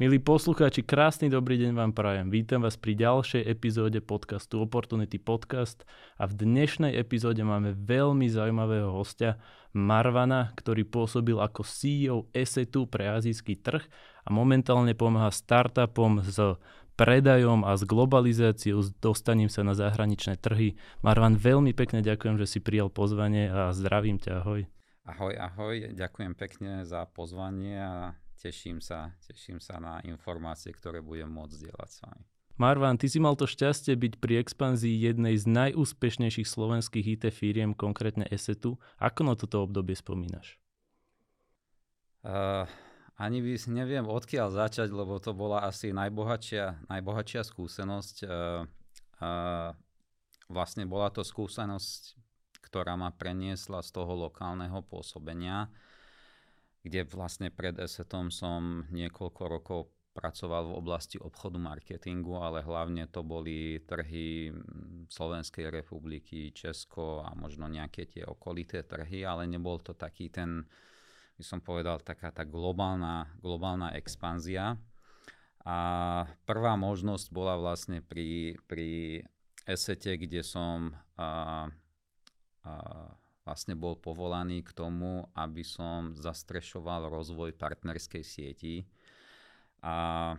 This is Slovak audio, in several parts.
Milí poslucháči, krásny dobrý deň vám prajem. Vítam vás pri ďalšej epizóde podcastu Opportunity Podcast a v dnešnej epizóde máme veľmi zaujímavého hostia Marvana, ktorý pôsobil ako CEO Esetu pre azijský trh a momentálne pomáha startupom s predajom a s globalizáciou, s dostaním sa na zahraničné trhy. Marvan, veľmi pekne ďakujem, že si prijal pozvanie a zdravím ťa, ahoj. Ahoj, ahoj, ďakujem pekne za pozvanie a teším sa, teším sa na informácie, ktoré budem môcť dielať s vami. Marvan, ty si mal to šťastie byť pri expanzii jednej z najúspešnejších slovenských IT firiem, konkrétne Esetu. Ako na toto obdobie spomínaš? Uh, ani by neviem odkiaľ začať, lebo to bola asi najbohatšia, najbohatšia skúsenosť. Uh, uh, vlastne bola to skúsenosť, ktorá ma preniesla z toho lokálneho pôsobenia kde vlastne pred ESETom som niekoľko rokov pracoval v oblasti obchodu marketingu, ale hlavne to boli trhy Slovenskej republiky, Česko a možno nejaké tie okolité trhy, ale nebol to taký ten, by som povedal, taká tá globálna, globálna expanzia. A prvá možnosť bola vlastne pri, pri esete, kde som a, a, vlastne bol povolaný k tomu, aby som zastrešoval rozvoj partnerskej sieti. A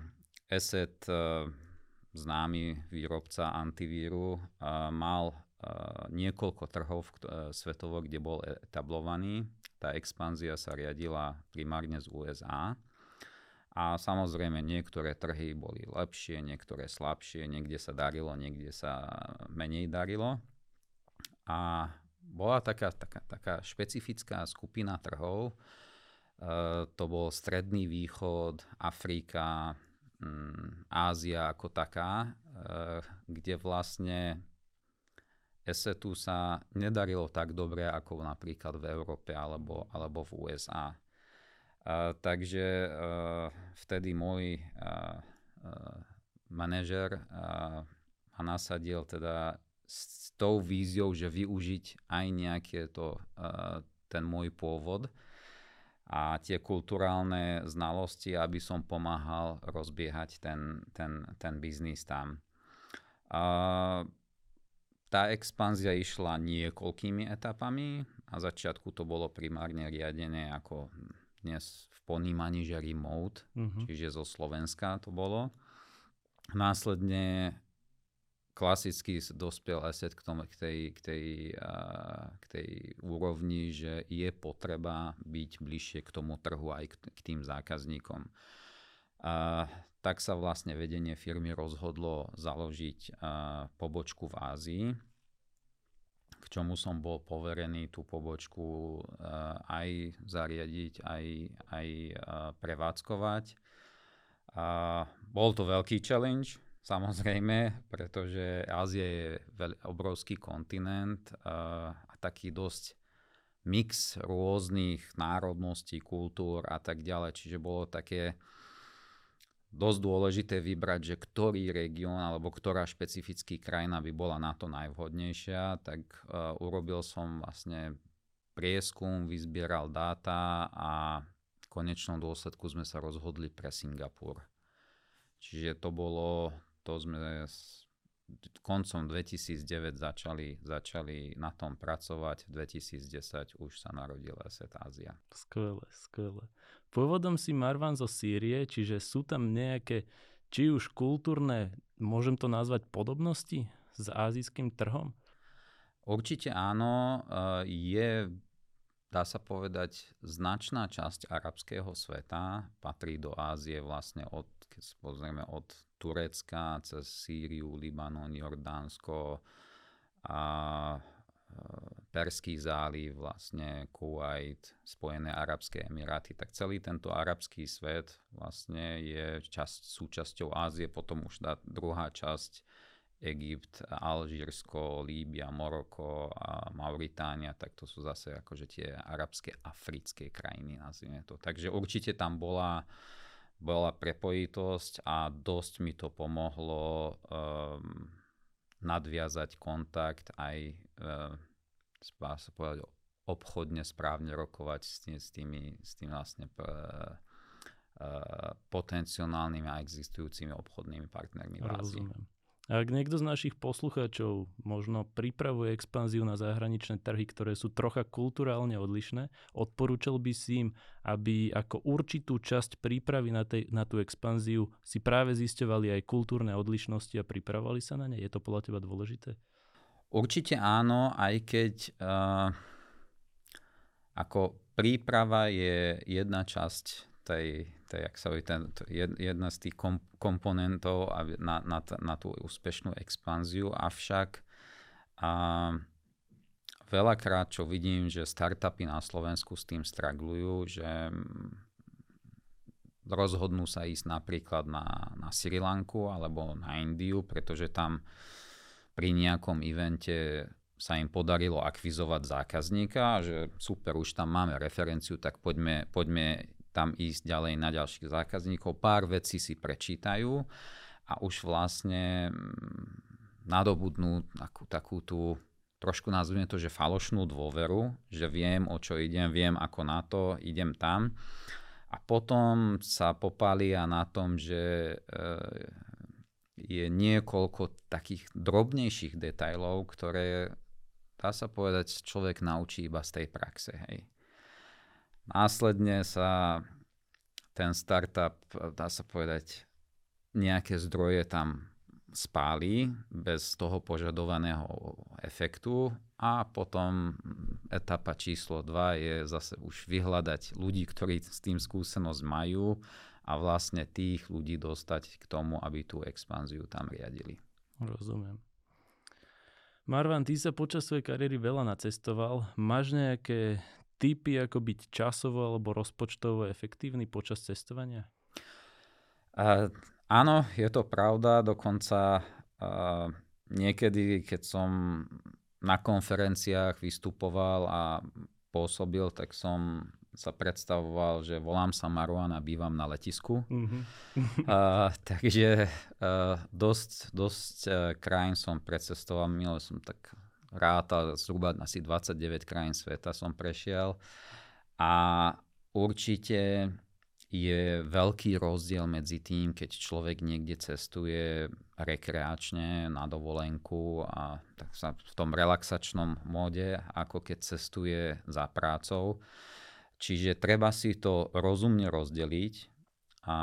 ESET, e, známy výrobca antivíru, e, mal e, niekoľko trhov svetovo, kde bol etablovaný. Tá expanzia sa riadila primárne z USA. A samozrejme niektoré trhy boli lepšie, niektoré slabšie, niekde sa darilo, niekde sa menej darilo. A bola taká, taká, taká špecifická skupina trhov. E, to bol Stredný východ, Afrika, mm, Ázia ako taká, e, kde vlastne esetu sa nedarilo tak dobre ako napríklad v Európe alebo, alebo v USA. E, takže e, vtedy môj e, e, manažer e, ma nasadil teda s tou víziou, že využiť aj nejaké to, uh, ten môj pôvod a tie kulturálne znalosti, aby som pomáhal rozbiehať ten, ten, ten biznis tam. Uh, tá expanzia išla niekoľkými etapami. Na začiatku to bolo primárne riadené ako dnes v ponímaní, že remote, uh-huh. čiže zo Slovenska to bolo. Následne klasicky dospel asset k, tomu, k, tej, k, tej, k tej úrovni, že je potreba byť bližšie k tomu trhu aj k, tým zákazníkom. A, tak sa vlastne vedenie firmy rozhodlo založiť a, pobočku v Ázii, k čomu som bol poverený tú pobočku a, aj zariadiť, aj, aj a, prevádzkovať. A, bol to veľký challenge, Samozrejme, pretože Ázia je veľ, obrovský kontinent a, a taký dosť mix rôznych národností, kultúr a tak ďalej. Čiže bolo také dosť dôležité vybrať, že ktorý región alebo ktorá špecifický krajina by bola na to najvhodnejšia. Tak uh, urobil som vlastne prieskum, vyzbieral dáta a v konečnom dôsledku sme sa rozhodli pre Singapur. Čiže to bolo to sme s, koncom 2009 začali, začali na tom pracovať. V 2010 už sa narodil Asset Ázia. Skvelé, skvelé. Pôvodom si Marvan zo Sýrie, čiže sú tam nejaké, či už kultúrne, môžem to nazvať podobnosti s azijským trhom? Určite áno. Eh, je dá sa povedať, značná časť arabského sveta patrí do Ázie vlastne od, keď pozrieme, od Turecka cez Sýriu, Libanon, Jordánsko a e, Perský záliv, vlastne Kuwait, Spojené arabské emiráty, tak celý tento arabský svet vlastne je časť, súčasťou Ázie, potom už tá druhá časť Egypt, Alžírsko, Líbia, Moroko a Mauritánia, tak to sú zase akože tie arabské, africké krajiny, nazvime to. Takže určite tam bola, bola prepojitosť a dosť mi to pomohlo um, nadviazať kontakt aj, um, sa povedať, obchodne správne rokovať s, tým, s, tými, s tým vlastne uh, potenciálnymi a existujúcimi obchodnými partnermi v Ázii. Rozumiem. Ak niekto z našich poslucháčov možno pripravuje expanziu na zahraničné trhy, ktoré sú trocha kulturálne odlišné, odporúčal by si im, aby ako určitú časť prípravy na, tej, na tú expanziu si práve zisťovali aj kultúrne odlišnosti a pripravovali sa na ne? Je to podľa teba dôležité? Určite áno, aj keď uh, ako príprava je jedna časť tej, tej jak sa hovorí, ten, jedna z tých kom, komponentov na, na, na tú úspešnú expanziu, avšak a, veľakrát, čo vidím, že startupy na Slovensku s tým straglujú, že rozhodnú sa ísť napríklad na, na Sri Lanku alebo na Indiu, pretože tam pri nejakom evente sa im podarilo akvizovať zákazníka, že super, už tam máme referenciu, tak poďme, poďme tam ísť ďalej na ďalších zákazníkov, pár vecí si prečítajú a už vlastne mm, nadobudnú takú, takú tú, trošku nazvime to, že falošnú dôveru, že viem, o čo idem, viem ako na to, idem tam. A potom sa popália na tom, že e, je niekoľko takých drobnejších detajlov, ktoré, dá sa povedať, človek naučí iba z tej praxe. Hej. Následne sa ten startup, dá sa povedať, nejaké zdroje tam spálí bez toho požadovaného efektu a potom etapa číslo 2 je zase už vyhľadať ľudí, ktorí s tým skúsenosť majú a vlastne tých ľudí dostať k tomu, aby tú expanziu tam riadili. Rozumiem. Marvan, ty sa počas svojej kariéry veľa nacestoval. Máš nejaké tipy, ako byť časovo alebo rozpočtovo efektívny počas cestovania? Uh, áno, je to pravda. Dokonca uh, niekedy, keď som na konferenciách vystupoval a pôsobil, tak som sa predstavoval, že volám sa Maruan a bývam na letisku. Mm-hmm. uh, takže uh, dosť, dosť uh, krajín som precestoval. Minule som tak ráta, zhruba asi 29 krajín sveta som prešiel a určite je veľký rozdiel medzi tým, keď človek niekde cestuje rekreačne na dovolenku a tak sa v tom relaxačnom móde, ako keď cestuje za prácou. Čiže treba si to rozumne rozdeliť a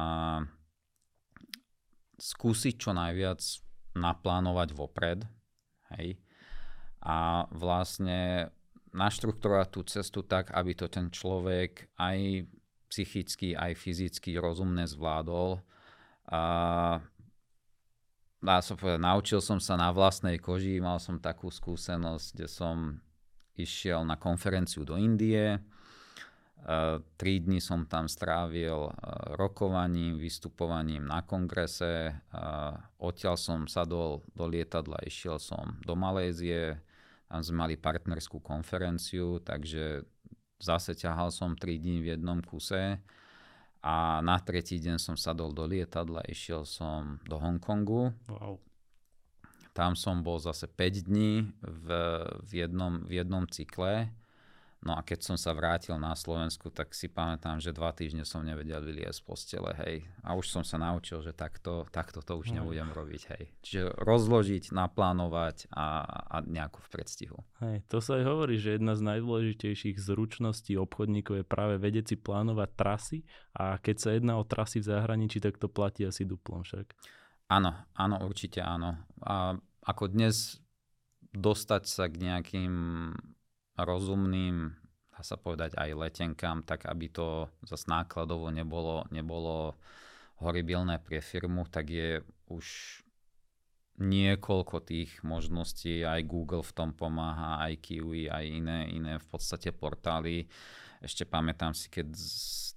skúsiť čo najviac naplánovať vopred. Hej a vlastne naštruktúrovať tú cestu tak, aby to ten človek aj psychicky, aj fyzicky rozumne zvládol. A dá sa povedať, naučil som sa na vlastnej koži, mal som takú skúsenosť, kde som išiel na konferenciu do Indie, tri dni som tam strávil rokovaním, vystupovaním na kongrese. Odtiaľ som sadol do lietadla, išiel som do Malézie, tam sme mali partnerskú konferenciu, takže zase ťahal som 3 dní v jednom kuse a na tretí deň som sadol do lietadla, išiel som do Hongkongu. Wow. Tam som bol zase 5 dní v, v, jednom, v jednom cykle No a keď som sa vrátil na Slovensku, tak si pamätám, že dva týždne som nevedel vyliesť z postele, hej. A už som sa naučil, že takto, takto to už nebudem robiť, hej. Čiže rozložiť, naplánovať a, a nejako v predstihu. Hej, to sa aj hovorí, že jedna z najdôležitejších zručností obchodníkov je práve vedieť si plánovať trasy a keď sa jedná o trasy v zahraničí, tak to platí asi duplom však. Áno, áno, určite áno. A ako dnes dostať sa k nejakým rozumným, dá sa povedať, aj letenkám, tak aby to zase nákladovo nebolo, nebolo horibilné pre firmu, tak je už niekoľko tých možností, aj Google v tom pomáha, aj Kiwi, aj iné, iné v podstate portály. Ešte pamätám si, keď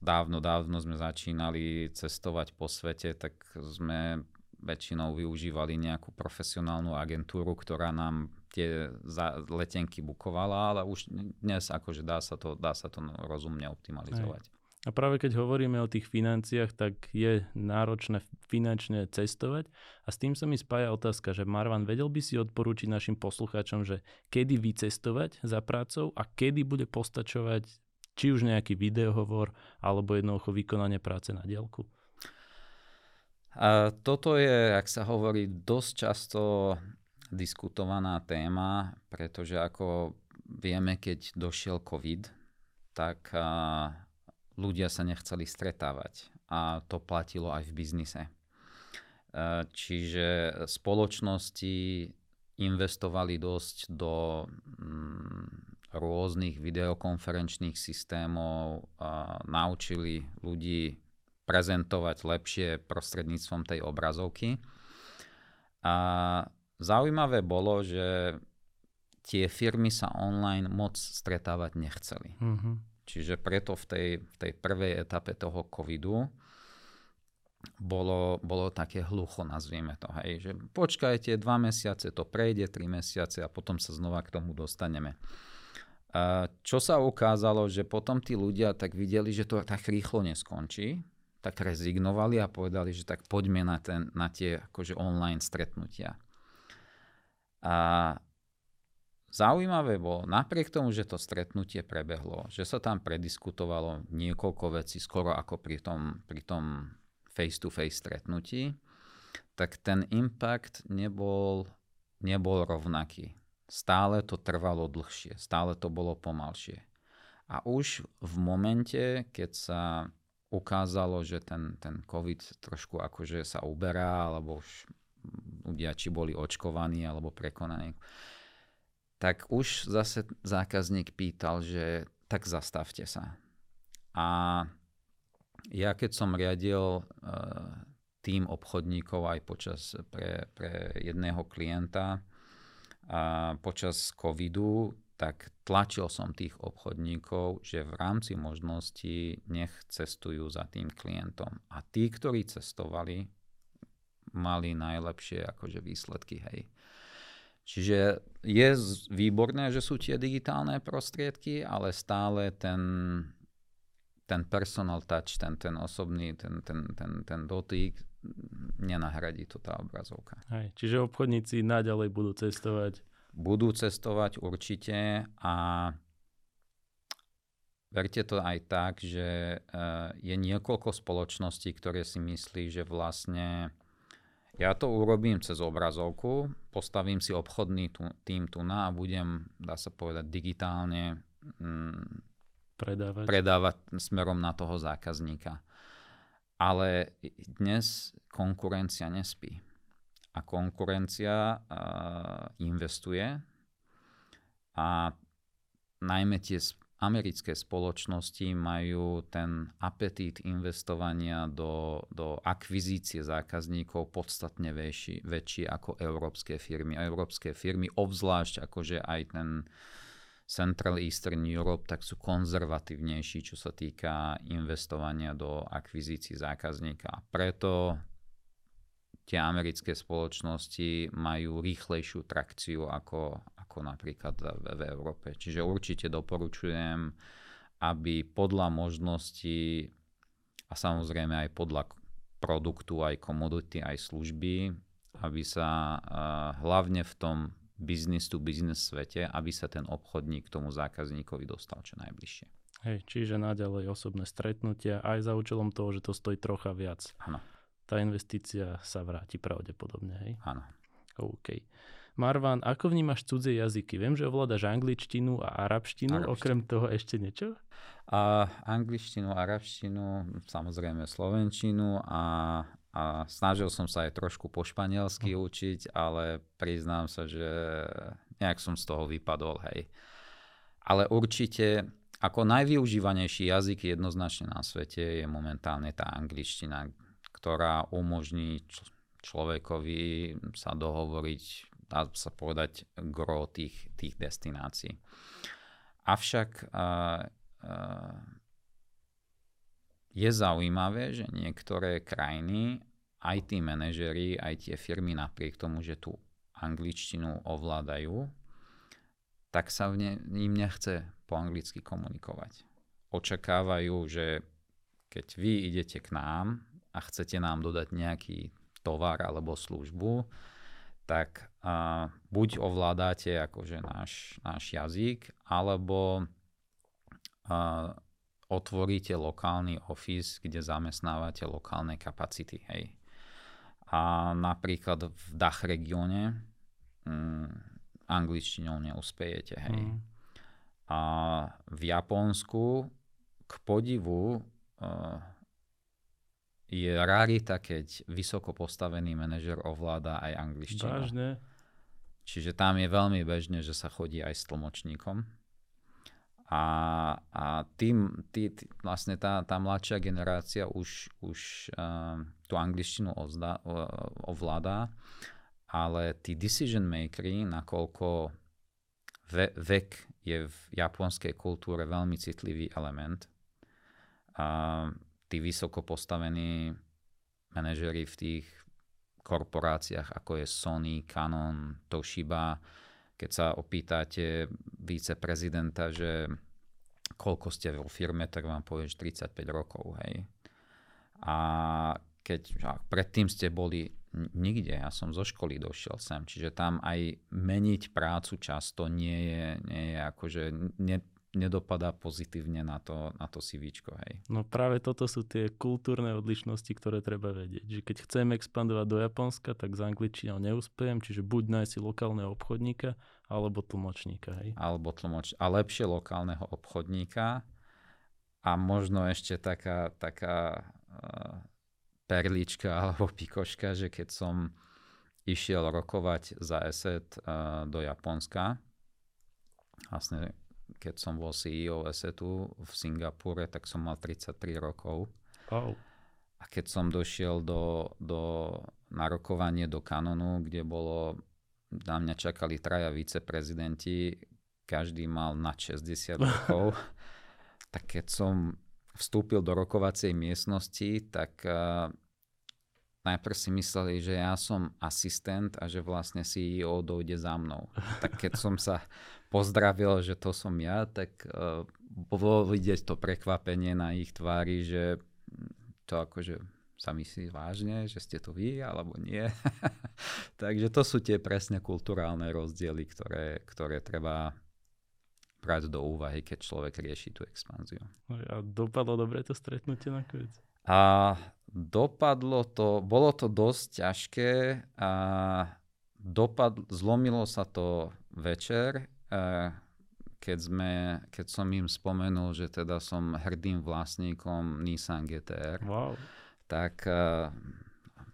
dávno, dávno sme začínali cestovať po svete, tak sme väčšinou využívali nejakú profesionálnu agentúru, ktorá nám tie letenky bukovala, ale už dnes akože dá sa to, dá sa to rozumne optimalizovať. Aj. A práve keď hovoríme o tých financiách, tak je náročné finančne cestovať. A s tým sa mi spája otázka, že Marvan, vedel by si odporúčiť našim poslucháčom, že kedy vycestovať za prácou a kedy bude postačovať či už nejaký videohovor, alebo jednoducho vykonanie práce na dielku? A toto je, ak sa hovorí, dosť často diskutovaná téma, pretože ako vieme, keď došiel COVID, tak ľudia sa nechceli stretávať a to platilo aj v biznise. Čiže spoločnosti investovali dosť do mm, rôznych videokonferenčných systémov, naučili ľudí prezentovať lepšie prostredníctvom tej obrazovky. A zaujímavé bolo, že tie firmy sa online moc stretávať nechceli. Mm-hmm. Čiže preto v tej, v tej prvej etape toho covidu bolo, bolo také hlucho, nazvieme to. Hej, že počkajte, dva mesiace to prejde, tri mesiace a potom sa znova k tomu dostaneme. A čo sa ukázalo, že potom tí ľudia tak videli, že to tak rýchlo neskončí, tak rezignovali a povedali, že tak poďme na, ten, na tie akože online stretnutia. A Zaujímavé bolo, napriek tomu, že to stretnutie prebehlo, že sa tam prediskutovalo niekoľko vecí, skoro ako pri tom, pri tom face-to-face stretnutí, tak ten impact nebol, nebol rovnaký. Stále to trvalo dlhšie, stále to bolo pomalšie. A už v momente, keď sa ukázalo, že ten, ten COVID trošku akože sa uberá, alebo už ľudia či boli očkovaní, alebo prekonaní, tak už zase zákazník pýtal, že tak zastavte sa. A ja keď som riadil uh, tým obchodníkov aj počas pre, pre jedného klienta a počas covidu, tak tlačil som tých obchodníkov, že v rámci možností nech cestujú za tým klientom. A tí, ktorí cestovali, mali najlepšie akože výsledky. Hej. Čiže je výborné, že sú tie digitálne prostriedky, ale stále ten, ten personal touch, ten, ten osobný, ten, ten, ten, ten dotyk nenahradí to tá obrazovka. Hej, čiže obchodníci naďalej budú cestovať? Budú cestovať určite a verte to aj tak, že uh, je niekoľko spoločností, ktoré si myslí, že vlastne ja to urobím cez obrazovku, postavím si obchodný tu, tým tu na a budem, dá sa povedať, digitálne mm, predávať. predávať smerom na toho zákazníka. Ale dnes konkurencia nespí. A konkurencia uh, investuje a najmä tie americké spoločnosti majú ten apetít investovania do, do akvizície zákazníkov podstatne väčší, väčší ako európske firmy. A európske firmy, obzvlášť akože aj ten Central Eastern Europe, tak sú konzervatívnejší, čo sa týka investovania do akvizícií zákazníka. Preto tie americké spoločnosti majú rýchlejšiu trakciu ako, ako napríklad v, Európe. Čiže určite doporučujem, aby podľa možností a samozrejme aj podľa produktu, aj komodity, aj služby, aby sa hlavne v tom business to business svete, aby sa ten obchodník k tomu zákazníkovi dostal čo najbližšie. Hej, čiže naďalej osobné stretnutia aj za účelom toho, že to stojí trocha viac. Áno. Tá investícia sa vráti pravdepodobne, hej? Áno. OK. Marvan, ako vnímaš cudzie jazyky? Viem, že ovládaš angličtinu a arabštinu, arabštinu. okrem toho ešte niečo? A angličtinu, arabštinu, samozrejme slovenčinu a, a snažil som sa aj trošku po španielsky hm. učiť, ale priznám sa, že nejak som z toho vypadol, hej. Ale určite ako najvyužívanejší jazyk jednoznačne na svete je momentálne tá angličtina, ktorá umožní človekovi sa dohovoriť dá sa povedať, gro tých, tých destinácií. Avšak uh, uh, je zaujímavé, že niektoré krajiny, aj tí manažeri, aj tie firmy napriek tomu, že tú angličtinu ovládajú, tak sa v ne, im nechce po anglicky komunikovať. Očakávajú, že keď vy idete k nám a chcete nám dodať nejaký tovar alebo službu, tak uh, buď ovládate akože náš, náš jazyk, alebo uh, otvoríte lokálny office, kde zamestnávate lokálne kapacity. Hej. A napríklad v Dach regióne um, angličtinou neuspejete. Hej. Mm. A v Japonsku k podivu uh, je rarita, keď vysoko postavený manažer ovláda aj angličtinu. Vážne? Čiže tam je veľmi bežné, že sa chodí aj s tlmočníkom. A, a tým, tý, tý, vlastne tá, tá mladšia generácia už, už uh, tú angličtinu ozda, uh, ovláda, ale tí decision makery, nakoľko ve, vek je v japonskej kultúre veľmi citlivý element, a tí vysoko postavení manažeri v tých korporáciách, ako je Sony, Canon, Toshiba, keď sa opýtate viceprezidenta, že koľko ste vo firme, tak vám povieš 35 rokov, hej. A keď a predtým ste boli nikde, ja som zo školy došiel sem, čiže tam aj meniť prácu často nie je, nie je akože, ne, nedopadá pozitívne na to, na to CVčko. Hej. No práve toto sú tie kultúrne odlišnosti, ktoré treba vedieť. Že keď chcem expandovať do Japonska, tak z angličtinou neúspejem, čiže buď nájsť si lokálneho obchodníka, alebo tlmočníka. Hej. Alebo tlmoč. A lepšie lokálneho obchodníka. A možno ešte taká, taká uh, perlička alebo pikoška, že keď som išiel rokovať za ESET uh, do Japonska, vlastne keď som bol CEO Esetu v Singapúre, tak som mal 33 rokov. Oh. A keď som došiel do, do narokovanie do kanonu, kde bolo, na mňa čakali traja viceprezidenti, každý mal na 60 rokov, tak keď som vstúpil do rokovacej miestnosti, tak uh, najprv si mysleli, že ja som asistent a že vlastne CEO dojde za mnou. Tak keď som sa pozdravil, že to som ja, tak uh, bolo vidieť to prekvapenie na ich tvári, že to akože sa myslí vážne, že ste to vy, alebo nie. Takže to sú tie presne kulturálne rozdiely, ktoré, ktoré treba brať do úvahy, keď človek rieši tú expanziu. A dopadlo dobre to stretnutie nakoniec? A dopadlo to, bolo to dosť ťažké a dopad, zlomilo sa to večer, keď, sme, keď som im spomenul, že teda som hrdým vlastníkom Nissan GTR, wow. tak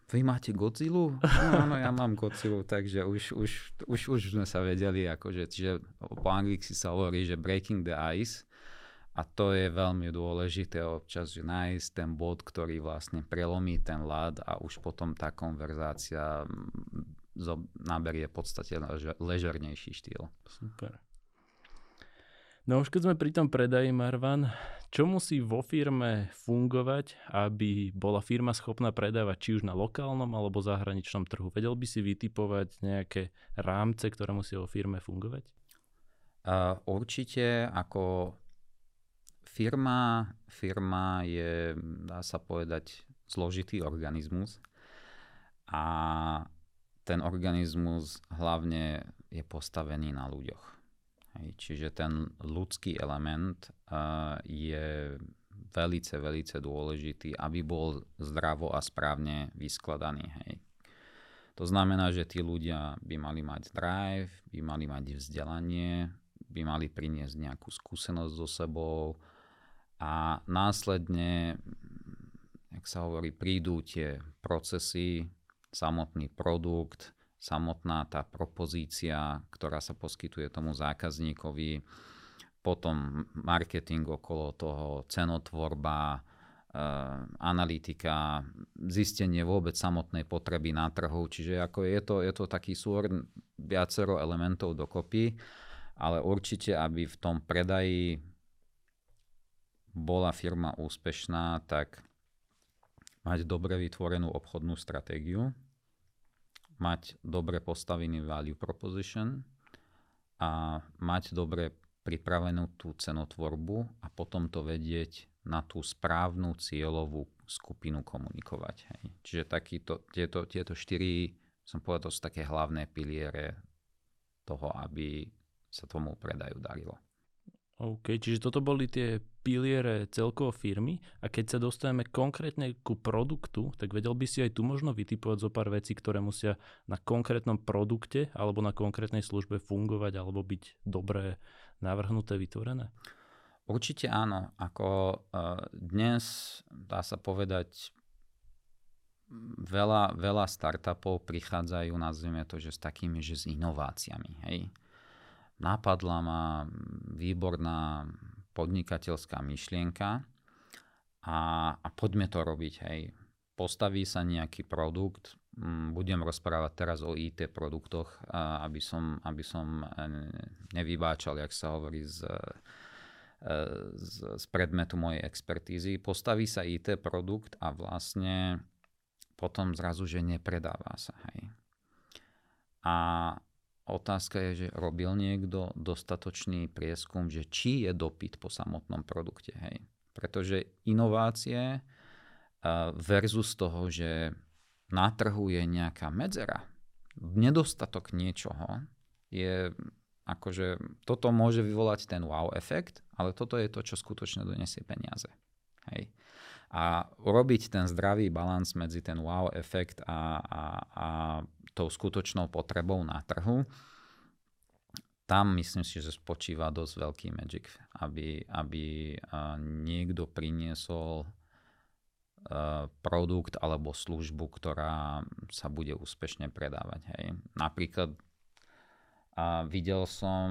vy máte Godzilla? No, áno, ja mám Godzilla, takže už, už, už, už sme sa vedeli, akože, čiže po anglicky sa hovorí, že breaking the ice, a to je veľmi dôležité občas, že nájsť ten bod, ktorý vlastne prelomí ten lad a už potom tá konverzácia naberie v podstate ležernejší štýl. Super. No už keď sme pri tom predaji, Marvan, čo musí vo firme fungovať, aby bola firma schopná predávať či už na lokálnom alebo zahraničnom trhu? Vedel by si vytipovať nejaké rámce, ktoré musí vo firme fungovať? Uh, určite ako firma, firma je, dá sa povedať, zložitý organizmus a ten organizmus hlavne je postavený na ľuďoch. Hej, čiže ten ľudský element uh, je velice, velice dôležitý, aby bol zdravo a správne vyskladaný. Hej. To znamená, že tí ľudia by mali mať drive, by mali mať vzdelanie, by mali priniesť nejakú skúsenosť so sebou a následne, jak sa hovorí, prídu tie procesy, samotný produkt, samotná tá propozícia, ktorá sa poskytuje tomu zákazníkovi, potom marketing okolo toho, cenotvorba, e, analytika, zistenie vôbec samotnej potreby na trhu. Čiže ako je to, je to taký súr viacero elementov dokopy, ale určite, aby v tom predaji bola firma úspešná, tak mať dobre vytvorenú obchodnú stratégiu, mať dobre postavený value proposition a mať dobre pripravenú tú cenotvorbu a potom to vedieť na tú správnu cieľovú skupinu komunikovať. Hej. Čiže takýto, tieto, tieto štyri, som povedal, to sú také hlavné piliere toho, aby sa tomu predaju darilo. OK, čiže toto boli tie piliere celkovo firmy a keď sa dostaneme konkrétne ku produktu, tak vedel by si aj tu možno vytipovať zo pár vecí, ktoré musia na konkrétnom produkte alebo na konkrétnej službe fungovať alebo byť dobré navrhnuté, vytvorené? Určite áno. Ako uh, dnes dá sa povedať, veľa, veľa startupov prichádzajú, nazvime to, že s takými, že s inováciami. Hej napadla ma výborná podnikateľská myšlienka a, a poďme to robiť. Hej. Postaví sa nejaký produkt, budem rozprávať teraz o IT produktoch, aby som, aby som e, nevybáčal, jak sa hovorí, z, e, z, z predmetu mojej expertízy. Postaví sa IT produkt a vlastne potom zrazu, že nepredáva sa. Hej. A Otázka je, že robil niekto dostatočný prieskum, že či je dopyt po samotnom produkte. Hej. Pretože inovácie versus toho, že na trhu je nejaká medzera, nedostatok niečoho, je akože toto môže vyvolať ten wow efekt, ale toto je to, čo skutočne donesie peniaze. Hej. A urobiť ten zdravý balans medzi ten wow efekt a, a, a tou skutočnou potrebou na trhu, tam myslím si, že spočíva dosť veľký magic, aby, aby niekto priniesol produkt alebo službu, ktorá sa bude úspešne predávať. Hej. Napríklad a videl som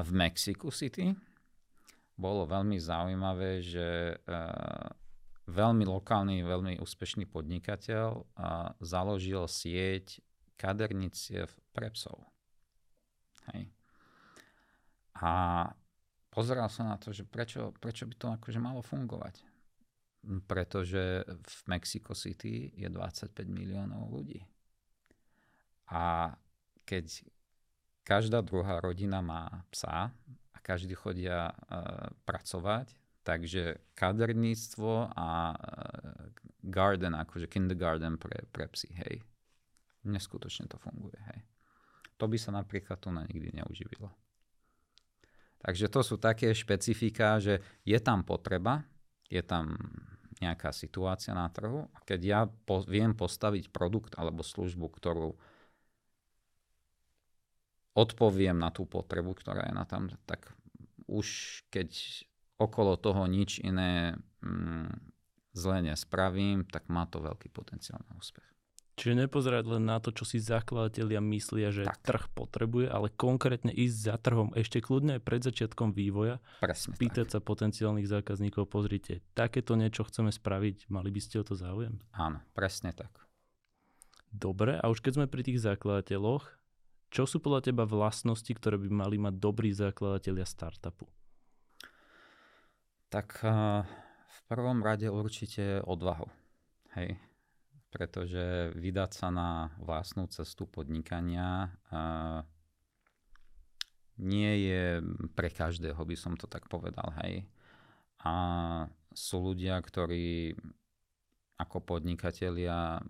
v Mexico City, bolo veľmi zaujímavé, že veľmi lokálny, veľmi úspešný podnikateľ a založil sieť kaderniciev pre psov. Hej. A pozeral som na to, že prečo, prečo by to akože malo fungovať. Pretože v Mexico City je 25 miliónov ľudí. A keď každá druhá rodina má psa a každý chodia uh, pracovať, Takže kaderníctvo a e, garden, akože kindergarten pre, pre psy, hej. Neskutočne to funguje, hej. To by sa napríklad tu na nikdy neuživilo. Takže to sú také špecifika, že je tam potreba, je tam nejaká situácia na trhu a keď ja po, viem postaviť produkt alebo službu, ktorú odpoviem na tú potrebu, ktorá je na tam, tak už keď okolo toho nič iné mm, zle nespravím, tak má to veľký potenciál na úspech. Čiže nepozerať len na to, čo si zakladatelia myslia, že tak. trh potrebuje, ale konkrétne ísť za trhom ešte kľudne aj pred začiatkom vývoja. Presne pýtať tak. sa potenciálnych zákazníkov, pozrite, takéto niečo chceme spraviť, mali by ste o to záujem? Áno, presne tak. Dobre, a už keď sme pri tých zakladateľoch, čo sú podľa teba vlastnosti, ktoré by mali mať dobrí zakladatelia startupu? Tak v prvom rade určite odvahu. Hej. Pretože vydať sa na vlastnú cestu podnikania nie je pre každého, by som to tak povedal. Hej. A sú ľudia, ktorí ako podnikatelia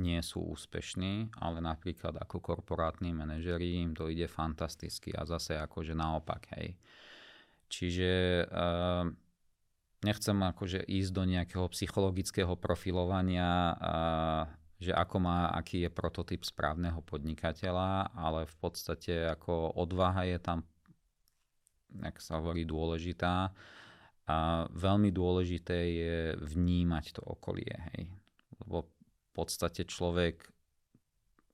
nie sú úspešní, ale napríklad ako korporátni manažeri im to ide fantasticky a zase akože naopak, hej. Čiže uh, nechcem akože ísť do nejakého psychologického profilovania, uh, že ako má, aký je prototyp správneho podnikateľa, ale v podstate ako odvaha je tam, jak sa hovorí, dôležitá. A veľmi dôležité je vnímať to okolie. Hej. Lebo v podstate človek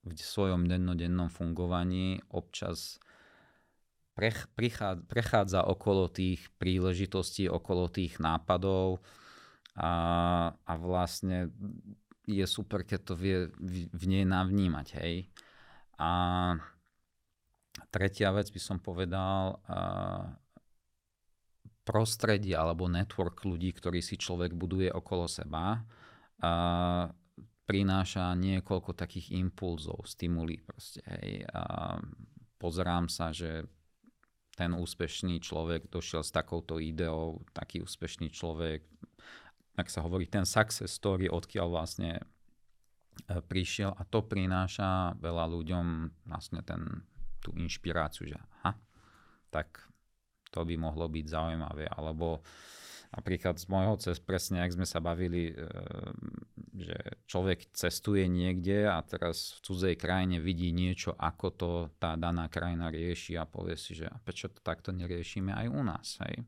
v svojom dennodennom fungovaní občas prechádza okolo tých príležitostí, okolo tých nápadov a, a vlastne je super, keď to vie v, v nej navnímať. Hej. A tretia vec by som povedal, a, prostredie alebo network ľudí, ktorý si človek buduje okolo seba, a, prináša niekoľko takých impulzov, stimulí proste. Hej. A, pozerám sa, že ten úspešný človek došiel s takouto ideou, taký úspešný človek, ak sa hovorí, ten success story, odkiaľ vlastne e, prišiel a to prináša veľa ľuďom vlastne ten, tú inšpiráciu, že aha, tak to by mohlo byť zaujímavé. Alebo napríklad z môjho cez presne, ak sme sa bavili, e, že človek cestuje niekde a teraz v cudzej krajine vidí niečo, ako to tá daná krajina rieši a povie si, že prečo to takto neriešime aj u nás. Hej?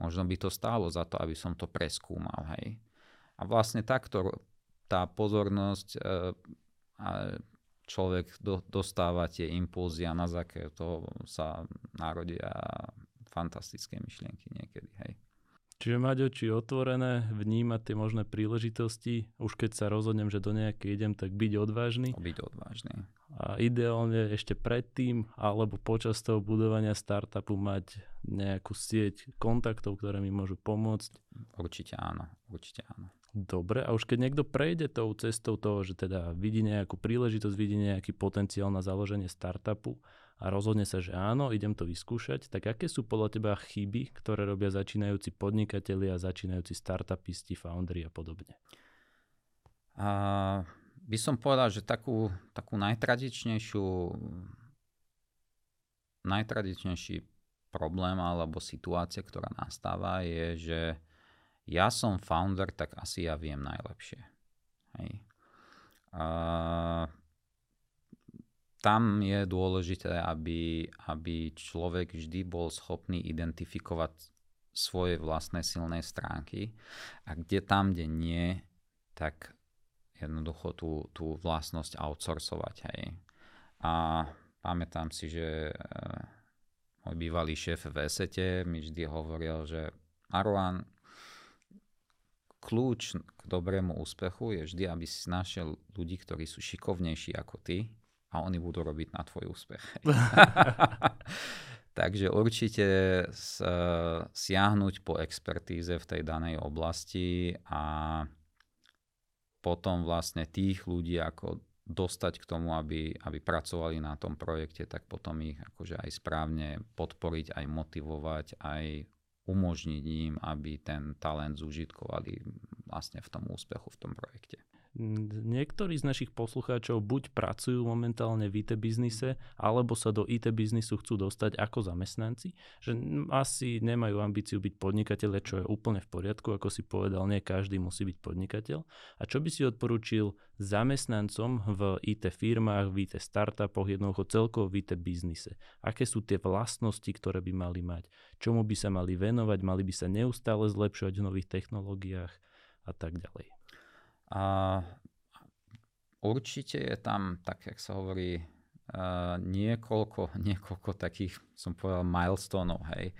Možno by to stálo za to, aby som to preskúmal. Hej? A vlastne takto tá pozornosť e, a človek do, dostáva tie impulzy a na základe toho sa narodia fantastické myšlienky niekedy. Hej. Čiže mať oči otvorené, vnímať tie možné príležitosti, už keď sa rozhodnem, že do nejakej idem, tak byť odvážny. Byť odvážny. A ideálne ešte predtým alebo počas toho budovania startupu mať nejakú sieť kontaktov, ktoré mi môžu pomôcť. Určite áno, určite áno. Dobre, a už keď niekto prejde tou cestou toho, že teda vidí nejakú príležitosť, vidí nejaký potenciál na založenie startupu a rozhodne sa, že áno, idem to vyskúšať, tak aké sú podľa teba chyby, ktoré robia začínajúci podnikatelia, začínajúci startupisti, foundry a podobne? A by som povedal, že takú, takú najtradičnejšiu najtradičnejší problém alebo situácia, ktorá nastáva, je, že ja som founder, tak asi ja viem najlepšie. Hej. A tam je dôležité, aby, aby človek vždy bol schopný identifikovať svoje vlastné silné stránky a kde tam, kde nie, tak jednoducho tú, tú vlastnosť outsourcovať. Hej. A pamätám si, že e, môj bývalý šéf v Esete mi vždy hovoril, že Arwan, kľúč k dobrému úspechu je vždy, aby si našiel ľudí, ktorí sú šikovnejší ako ty a oni budú robiť na tvoj úspech. Takže určite s, siahnuť po expertíze v tej danej oblasti a potom vlastne tých ľudí ako dostať k tomu, aby, aby pracovali na tom projekte, tak potom ich akože aj správne podporiť, aj motivovať, aj umožniť im, aby ten talent zúžitkovali vlastne v tom úspechu v tom projekte. Niektorí z našich poslucháčov buď pracujú momentálne v IT biznise, alebo sa do IT biznisu chcú dostať ako zamestnanci, že asi nemajú ambíciu byť podnikateľe, čo je úplne v poriadku, ako si povedal, nie každý musí byť podnikateľ. A čo by si odporučil zamestnancom v IT firmách, v IT startupoch, jednoducho celkovo v IT biznise? Aké sú tie vlastnosti, ktoré by mali mať? Čomu by sa mali venovať? Mali by sa neustále zlepšovať v nových technológiách a tak ďalej? A určite je tam, tak jak sa hovorí, uh, niekoľko, niekoľko takých, som povedal, milestoneov, hej.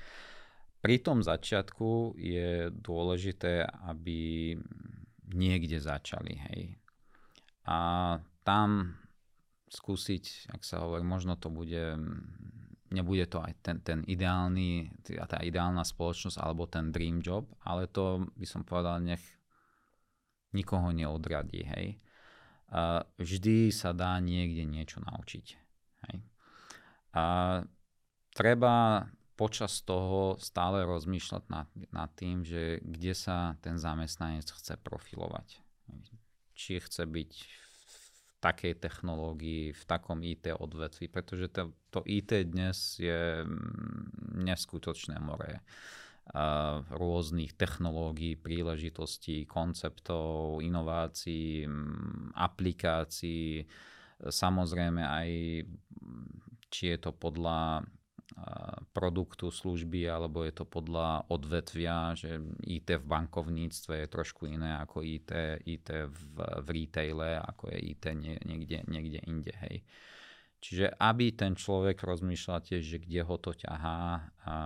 Pri tom začiatku je dôležité, aby niekde začali, hej. A tam skúsiť, ak sa hovorí, možno to bude, nebude to aj ten, ten ideálny, tá ideálna spoločnosť alebo ten dream job, ale to by som povedal, nech nikoho neodradí, hej. A vždy sa dá niekde niečo naučiť, hej. A treba počas toho stále rozmýšľať nad, nad tým, že kde sa ten zamestnanec chce profilovať. Či chce byť v takej technológii, v takom IT odvetvi, pretože to, to IT dnes je mm, neskutočné more rôznych technológií, príležitostí, konceptov, inovácií, aplikácií, samozrejme aj či je to podľa produktu, služby, alebo je to podľa odvetvia, že IT v bankovníctve je trošku iné ako IT, IT v, v retaile, ako je IT nie, niekde, niekde inde. Hej. Čiže aby ten človek rozmýšľal tiež, že kde ho to ťahá a,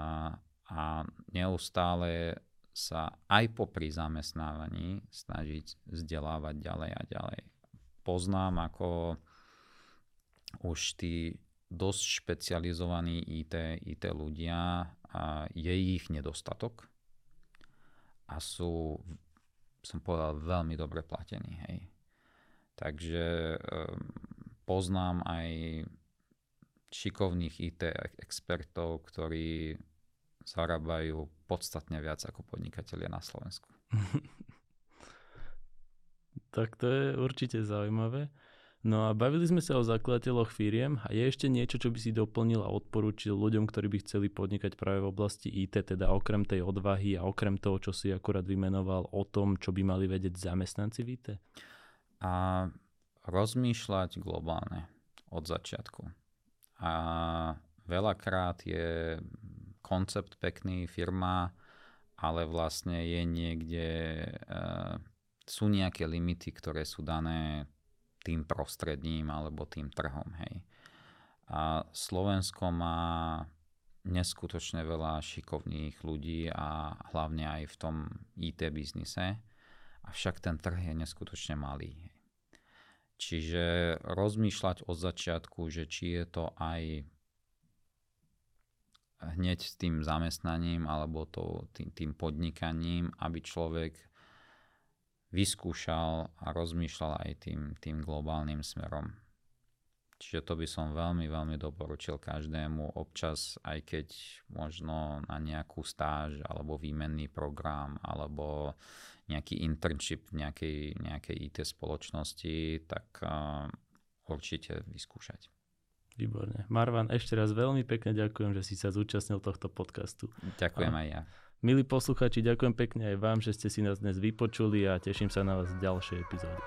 a neustále sa aj popri zamestnávaní snažiť vzdelávať ďalej a ďalej. Poznám, ako už tí dosť špecializovaní IT, IT ľudia a je ich nedostatok a sú, som povedal, veľmi dobre platení. Hej. Takže um, poznám aj šikovných IT expertov, ktorí zarábajú podstatne viac ako podnikatelia na Slovensku. tak to je určite zaujímavé. No a bavili sme sa o zakladateľoch firiem a je ešte niečo, čo by si doplnil a odporúčil ľuďom, ktorí by chceli podnikať práve v oblasti IT, teda okrem tej odvahy a okrem toho, čo si akurát vymenoval o tom, čo by mali vedieť zamestnanci v IT? A rozmýšľať globálne od začiatku. A veľakrát je koncept pekný, firma, ale vlastne je niekde, uh, sú nejaké limity, ktoré sú dané tým prostredím alebo tým trhom. Hej. A Slovensko má neskutočne veľa šikovných ľudí a hlavne aj v tom IT biznise, avšak ten trh je neskutočne malý. Čiže rozmýšľať od začiatku, že či je to aj hneď s tým zamestnaním alebo to, tým, tým podnikaním, aby človek vyskúšal a rozmýšľal aj tým, tým globálnym smerom. Čiže to by som veľmi, veľmi doporučil každému občas, aj keď možno na nejakú stáž alebo výmenný program alebo nejaký internship v nejakej, nejakej IT spoločnosti, tak uh, určite vyskúšať. Výborne. Marvan, ešte raz veľmi pekne ďakujem, že si sa zúčastnil tohto podcastu. Ďakujem a... aj ja. Milí posluchači, ďakujem pekne aj vám, že ste si nás dnes vypočuli a teším sa na vás v ďalšej epizóde.